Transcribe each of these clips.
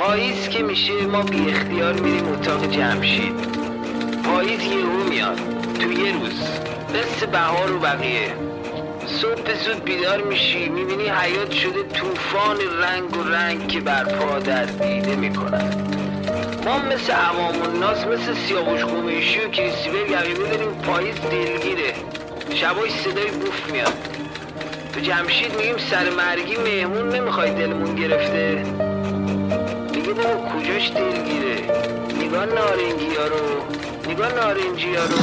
پاییز که میشه ما بی اختیار میریم اتاق جمشید. پاییز یهو میاد. تو یه روز. مثل بهار و بقیه. صبح زود بیدار میشی می‌بینی حیات شده طوفان رنگ و رنگ که برپا در دیده می‌کنن ما مثل عوام الناس مثل سیاوش قمیشی و کریستیبل یقیبه داریم پاییز دلگیره. شبای صدای بوف میاد. تو جمشید میگیم سر مرگی مهمون نمی‌خوای دلمون گرفته. بابا کجاش دلگیره نگاه نارنجی ها رو. نگاه نارنجی ها رو.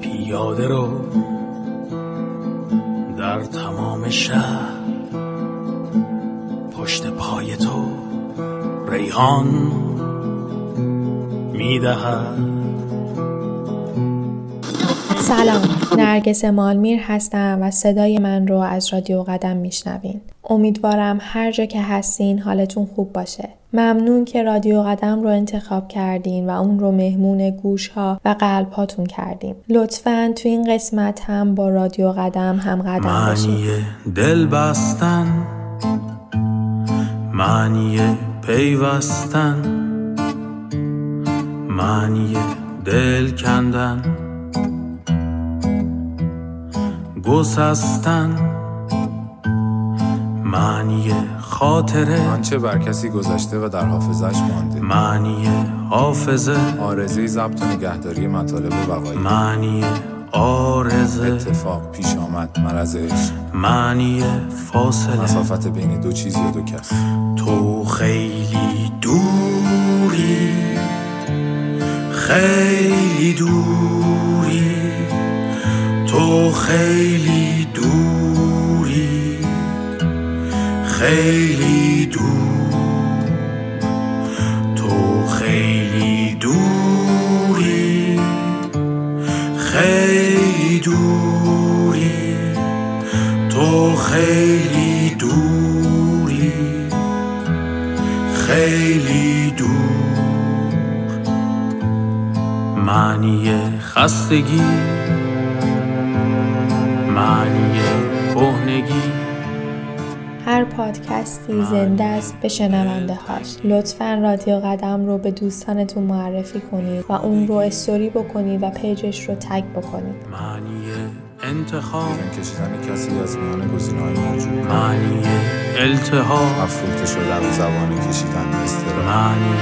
پیاده رو در تمام شهر ریحان می‌دهد. سلام نرگس مالمیر هستم و صدای من رو از رادیو قدم میشنوین. امیدوارم هر جا که هستین حالتون خوب باشه. ممنون که رادیو قدم رو انتخاب کردین و اون رو مهمون گوش ها و قلب هاتون کردین لطفا تو این قسمت هم با رادیو قدم هم قدم باشین. معنی دل بستن معنی پیوستن. معنی دل کندن. گسستن. معنی خاطره. آنچه بر کسی گذشته و در حافظش مانده. معنی حافظه. آرزه ضبط و نگهداری مطالب و بقایی معنی آرزه. اتفاق پیش آمد مرض عشق معنی فاصله. مسافت بین دو چیز یا دو کس. تو خیلی دوری. خیلی دوری. تو خیلی دوری. خیلی دور خیلی دوری خیلی دور. معنی خستگی معنی کهنگی هر پادکستی زنده است به شنونده هاش لطفا رادیو قدم رو به دوستانتون معرفی کنید و اون رو استوری بکنید و پیجش رو تگ بکنید. معنی انتخاب. بیرون کشیدن کسی از میان گزینه‌های موجود. معنی التهاب. افروخته شدن و زبانه کشیدن استرا معنی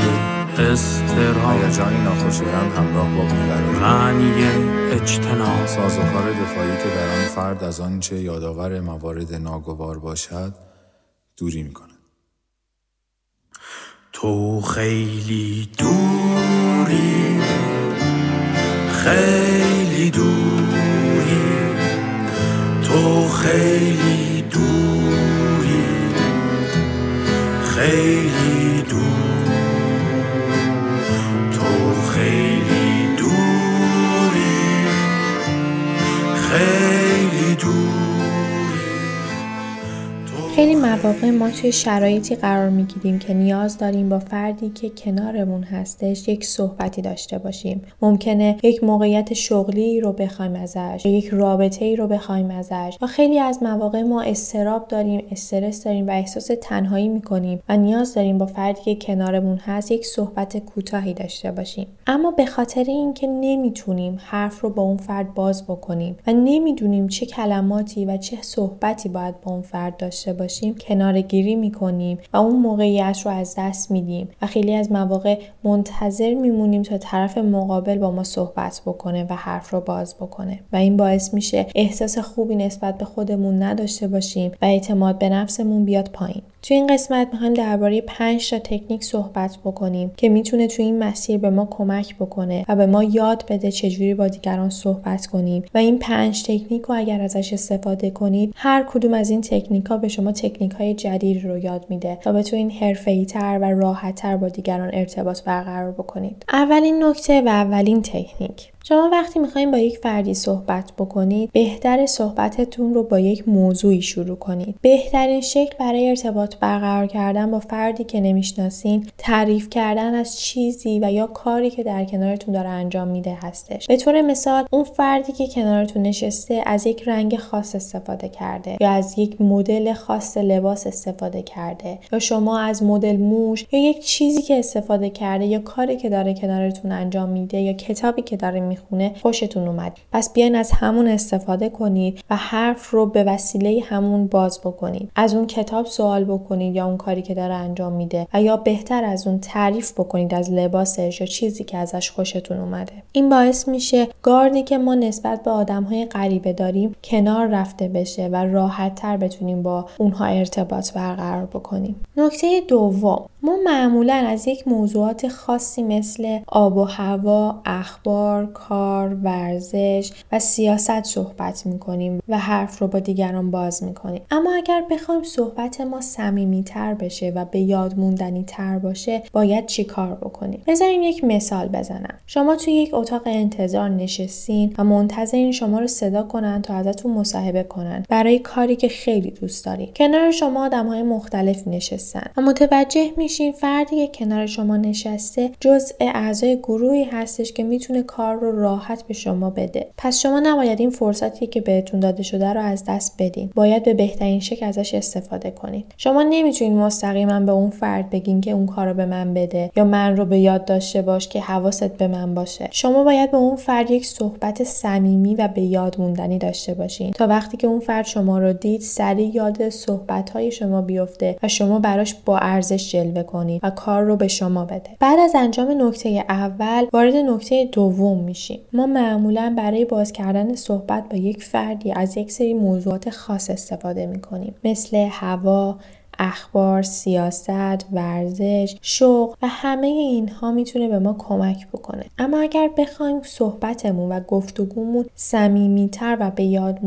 استراب. هیجانی ناخوشایند همراه با بیقراری. معنی اجتناب. سازوکار دفاعی که در آن فرد از آنچه یادآور موارد ناگوار باشد دوری می‌کند. تو خیلی دوری خیلی دوری. تو خیلی دوری خیلی مواقع ما توی شرایطی قرار می‌گیریم که نیاز داریم با فردی که کنارمون هستش یک صحبتی داشته باشیم. ممکنه یک موقعیت شغلی رو بخوایم ازش یک رابطه ای رو بخوایم ازش. و خیلی از مواقع ما استراب داریم استرس داریم و احساس تنهایی می‌کنیم و نیاز داریم با فردی که کنارمون هست یک صحبت کوتاهی داشته باشیم. اما به خاطر اینکه نمی‌تونیم حرف رو با اون فرد باز بکنیم و نمی‌دونیم چه کلماتی و چه صحبتی باید با اون فرد داشته باشیم کنار گیری می‌کنیم و اون موقعیت رو از دست میدیم و خیلی از مواقع منتظر میمونیم تا طرف مقابل با ما صحبت بکنه و حرف رو باز بکنه. و این باعث میشه احساس خوبی نسبت به خودمون نداشته باشیم و اعتماد به نفسمون بیاد پایین. تو این قسمت می‌خوایم درباره 5 تا تکنیک صحبت بکنیم که می‌تونه تو این مسیر به ما کمک بکنه و به ما یاد بده چجوری با دیگران صحبت کنیم. و این پنج تکنیک رو اگر ازش استفاده کنید هر کدوم از این تکنیک ها به شما تکنیک های جدید رو یاد میده تا بتونین حرفه‌ای تر و راحت تر با دیگران ارتباط برقرار بکنید. اولین نکته و اولین تکنیک. شما وقتی می‌خواین با یک فردی صحبت بکنید بهتر صحبتتون رو با یک موضوعی شروع کنید. بهترین شکل برای ارتباط برقرار کردن با فردی که نمی‌شناسین تعریف کردن از چیزی و یا کاری که در کنارتون داره انجام میده هستش. به طور مثال اون فردی که کنارتون نشسته از یک رنگ خاص استفاده کرده یا از یک مدل خاص لباس استفاده کرده یا شما از مدل موش یا یک چیزی که استفاده کرده یا کاری که داره کنارتون انجام میده یا کتابی که داره می‌خونه خوشتون اومد. پس بیاین از همون استفاده کنید و حرف رو به وسیله همون باز بکنید. از اون کتاب سوال بکنید یا اون کاری که داره انجام میده و یا بهتر از اون تعریف بکنید از لباسش یا چیزی که ازش خوشتون اومده. این باعث میشه گاردی که ما نسبت به آدمهای غریبه داریم کنار رفته بشه و راحت تر بتونیم با اونها ارتباط برقرار بکنیم. نکته دوم ما معمولا از یک موضوعات خاصی مثل آب و هوا، اخبار، کار، ورزش و سیاست صحبت می‌کنیم و حرف رو با دیگران باز می‌کنیم. اما اگر بخوایم صحبت ما صمیمی تر بشه و به یاد موندنی تر باشه باید چی کار بکنیم؟ بذاریم یک مثال بزنم. شما توی یک اتاق انتظار نشستین و منتظرین شما رو صدا کنن تا ازتون مصاحبه کنن برای کاری که خیلی دوست دارین. کنار شما آدم های مختلف نشستن و متوجه میشین فردی که کنار شما نشسته جزء اعضای گروهی هستش که می‌تونه کار رو راحت به شما بده. پس شما نباید این فرصتی که بهتون داده شده رو از دست بدین. باید به بهترین شکل ازش استفاده کنید شما نمی‌تونید مستقیما به اون فرد بگین که اون کار رو به من بده یا من رو به یاد داشته باش که حواست به من باشه. شما باید به اون فرد یک صحبت صمیمی و به یاد موندنی داشته باشین. تا وقتی که اون فرد شما رو دید سریع یاد صحبت های شما بیفته و شما براش با ارزش جلوه کنید و کار رو به شما بده. بعد از انجام نکته اول وارد نکته دوم میشیم ما معمولا برای باز کردن صحبت با یک فردی از یک سری موضوعات خاص استفاده می‌کنیم. مثل هوا اخبار، سیاست، ورزش، شغل و همه اینها می‌تونه به ما کمک بکنه. اما اگر بخوایم صحبتمون و گفتگومون صمیمیتر و به یاد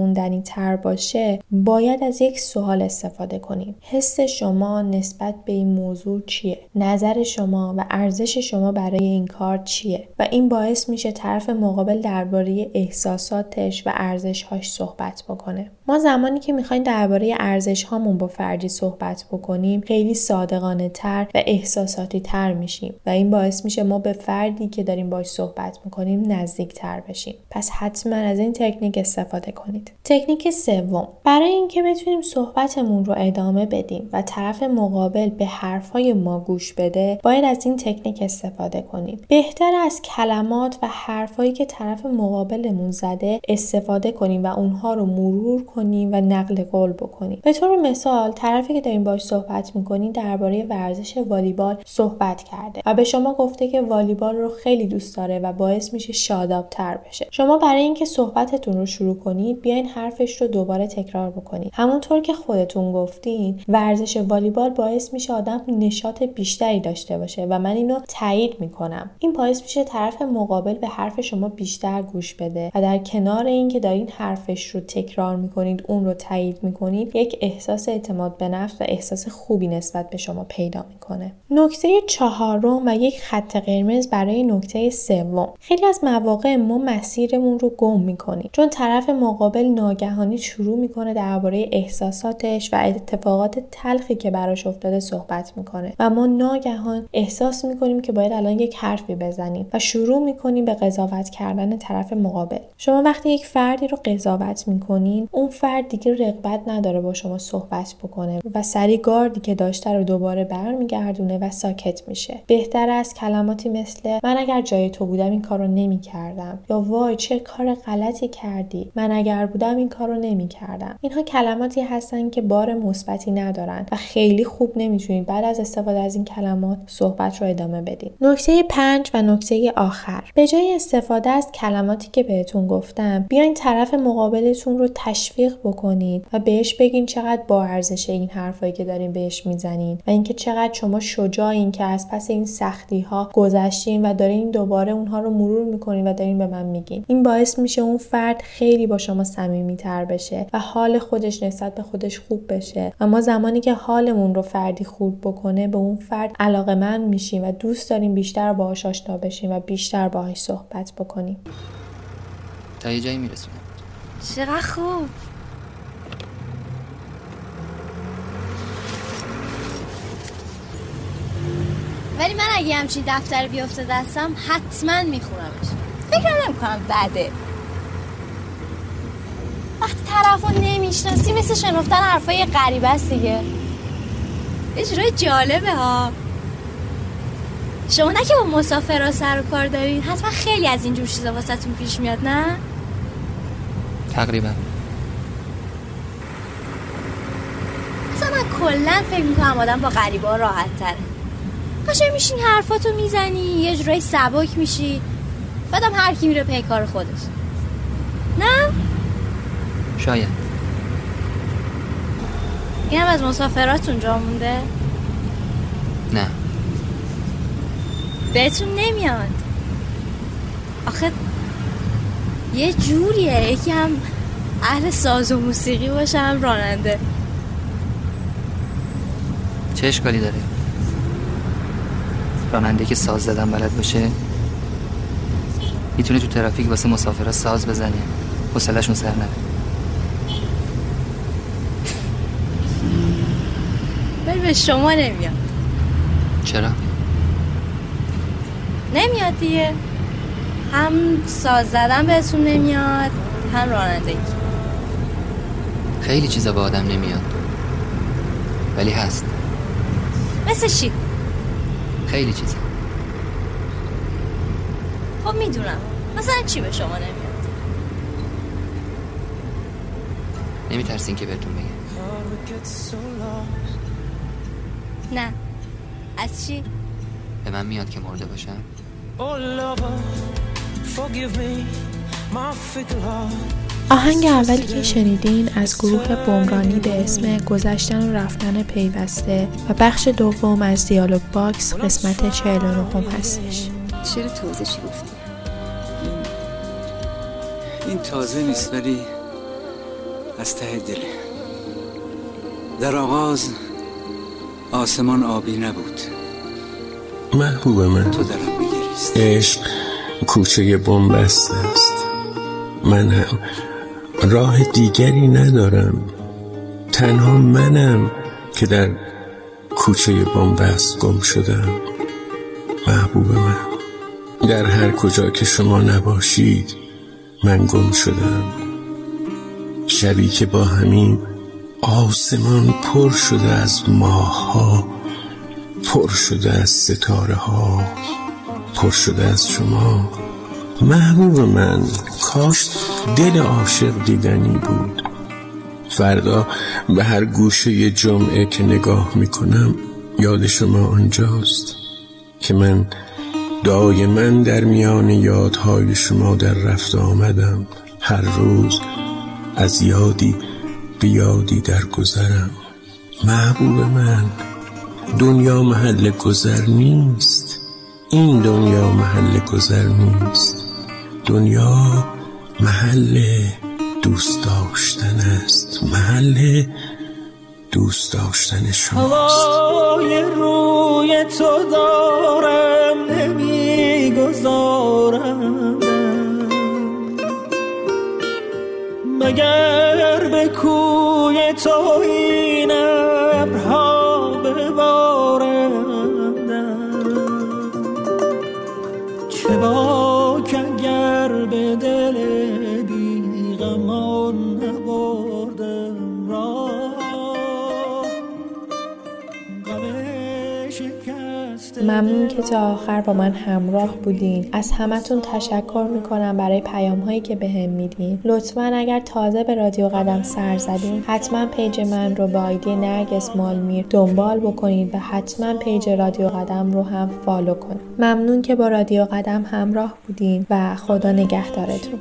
تر باشه، باید از یک سوال استفاده کنیم. حس شما نسبت به این موضوع چیه؟ نظر شما و ارزش شما برای این کار چیه؟ و این باعث میشه طرف مقابل درباره احساساتش و ارزشهاش صحبت بکنه. ما زمانی که می‌خوایم درباره ارزش هامون با فردی صحبت بکنیم خیلی صادقانه تر و احساساتی تر میشیم و این باعث میشه ما به فردی که داریم باش صحبت می‌کنیم نزدیک تر بشیم. پس حتما از این تکنیک استفاده کنید. تکنیک سوم. برای اینکه بتونیم صحبتمون رو ادامه بدیم و طرف مقابل به حرفهای ما گوش بده باید از این تکنیک استفاده کنیم. بهتر از کلمات و حرفهایی که طرف مقابلمون زده استفاده کنیم و اونها رو مرور کنیم و نقل قول بکنیم. به طور مثال طرفی که داریم باش صحبت می‌کنین درباره ورزش والیبال صحبت کرده و به شما گفته که والیبال رو خیلی دوست داره و باعث میشه شادابتر بشه. شما برای اینکه صحبتتون رو شروع کنید بیاین حرفش رو دوباره تکرار بکنید. همونطور که خودتون گفتین ورزش والیبال باعث میشه آدم نشاط بیشتری داشته باشه و من اینو تایید می‌کنم. این باعث میشه طرف مقابل به حرف شما بیشتر گوش بده و در کنار اینکه دارین حرفش رو تکرار می‌کنید اون رو تایید می‌کنید یک احساس اعتماد به نفس و احساس خوبی نسبت به شما پیدا می‌کنه. نکته چهارم و یک خط قرمز برای نکته سوم. خیلی از مواقع ما مسیرمون رو گم می‌کنیم چون طرف مقابل ناگهانی شروع می‌کنه درباره احساساتش و اتفاقات تلخی که براش افتاده صحبت می‌کنه و ما ناگهان احساس می‌کنیم که باید الان یک حرفی بزنیم و شروع می‌کنیم به قضاوت کردن طرف مقابل. شما وقتی یک فردی رو قضاوت می‌کنین اون فرد دیگه رغبت نداره با شما صحبت بکنه و سری گاردی که داشته رو دوباره برمیگردونه و ساکت میشه. بهتر از کلماتی مثل من اگر جای تو بودم این کارو نمی‌کردم یا وای چه کار غلطی کردی من اگر بودم این کارو نمی‌کردم اینها کلماتی هستن که بار مثبتی ندارن و خیلی خوب نمی‌تونید بعد از استفاده از این کلمات صحبت رو ادامه بدید نکته پنج و نکته آخر. به جای استفاده از کلماتی که بهتون گفتم بیاین طرف مقابلتون رو تشویق بکنید و بهش بگین چقدر با ارزش این حرفایی که دارین بهش می‌زنین و اینکه چقدر شما شجاعین که از پس این سختی ها گذشتین و دارین دوباره اونها رو مرور می‌کنین و دارین به من میگین. این باعث میشه اون فرد خیلی با شما صمیمی تر بشه و حال خودش نسبت به خودش خوب بشه. و ما زمانی که حالمون رو فردی خوب بکنه به اون فرد علاقه من میشیم و دوست داریم بیشتر باهاش آشنا بشیم و بیشتر باهاش صحبت بکنیم تا یه جایی میرسونم. چقدر خوب! ولی من اگه همچین دفتر بیفته دستم حتما میخونمش. فکر نمی‌کنم بده. وقتی طرف رو نمی‌شناسی مثل شنفتن حرفای غریبه است دیگه. اجرای جالبه ها. شما نه که با مسافرها سر و کار دارین حتما خیلی از اینجور چیزا واسهتون پیش میاد نه؟ تقریبا. مثلا من کلا فکر می‌کنم آدم با غریبه ها راحت تره قشنگ میشین حرفاتو می‌زنی یه جورایی سبک میشی. بعدم هر کی میره پی کار خودش. نه؟ شاید. اینم از مسافرات اونجا مونده؟ نه. بهتون نمیاد. آخه یه جوریه یکی هم اهل ساز و موسیقی باشه هم راننده. چه اشکالی داره؟ راننده که ساز زدن بلد باشه. می‌تونه تو ترافیک واسه مسافرها ساز بزنه حوصله‌شون سر نره. ولی به شما نمیاد. چرا؟ نمیاد دیگه. هم ساز زدن بهتون نمیاد هم رانندگی. خیلی چیزا به آدم نمیاد. ولی هست. مثل چی؟ خیلی چیزا خب می‌دونم. مثلا چی به شما نمیاد؟ نمیترسین که بهتون بگم. نه. از چی؟ به من میاد که مرده باشم. آهنگ اولی که شنیدین از گروه بمرانی به اسم گذشتن و رفتن پیوسته و بخش دوم از دیالوگ باکس قسمت 49 هستش. چرا تازه چی گفتی؟ این تازه نیست ولی از ته دله در آغاز آسمان آبی نبود. محبوب من. تو درم بگریست عشق کوچه بنبسته است. من هم. راه دیگری ندارم. تنها منم که در کوچه بنبست گم شدم. محبوب من. در هر کجا که شما نباشید من گم شدم. شبی که با همین آسمان پر شده از ماه ها پر شده از ستاره ها پر شده از شما محبوب من کاش دل عاشق دیدنی بود. فردا به هر گوشه جمعه که نگاه می‌کنم یاد شما آنجاست که من دایما در میان یادهای شما در رفت آمدم. هر روز از یادی به یادی در گذرم. محبوب من دنیا محل گذر نیست. این دنیا محل گذر نیست. دنیا محل دوست داشتن است. محل دوست داشتن شماست. هوای روی تو دارم نمی‌گذارم. مگر به کوی تو این که تا آخر با من همراه بودین. از همتون تشکر می‌کنم برای پیام هایی که به هم میدین. لطفا اگر تازه به رادیو قدم سر زدین حتما page من رو به ID نرگس مالمیر دنبال بکنید و حتما page رادیو قدم رو هم follow کنید ممنون که با رادیو قدم همراه بودین و خدا نگهدارتون.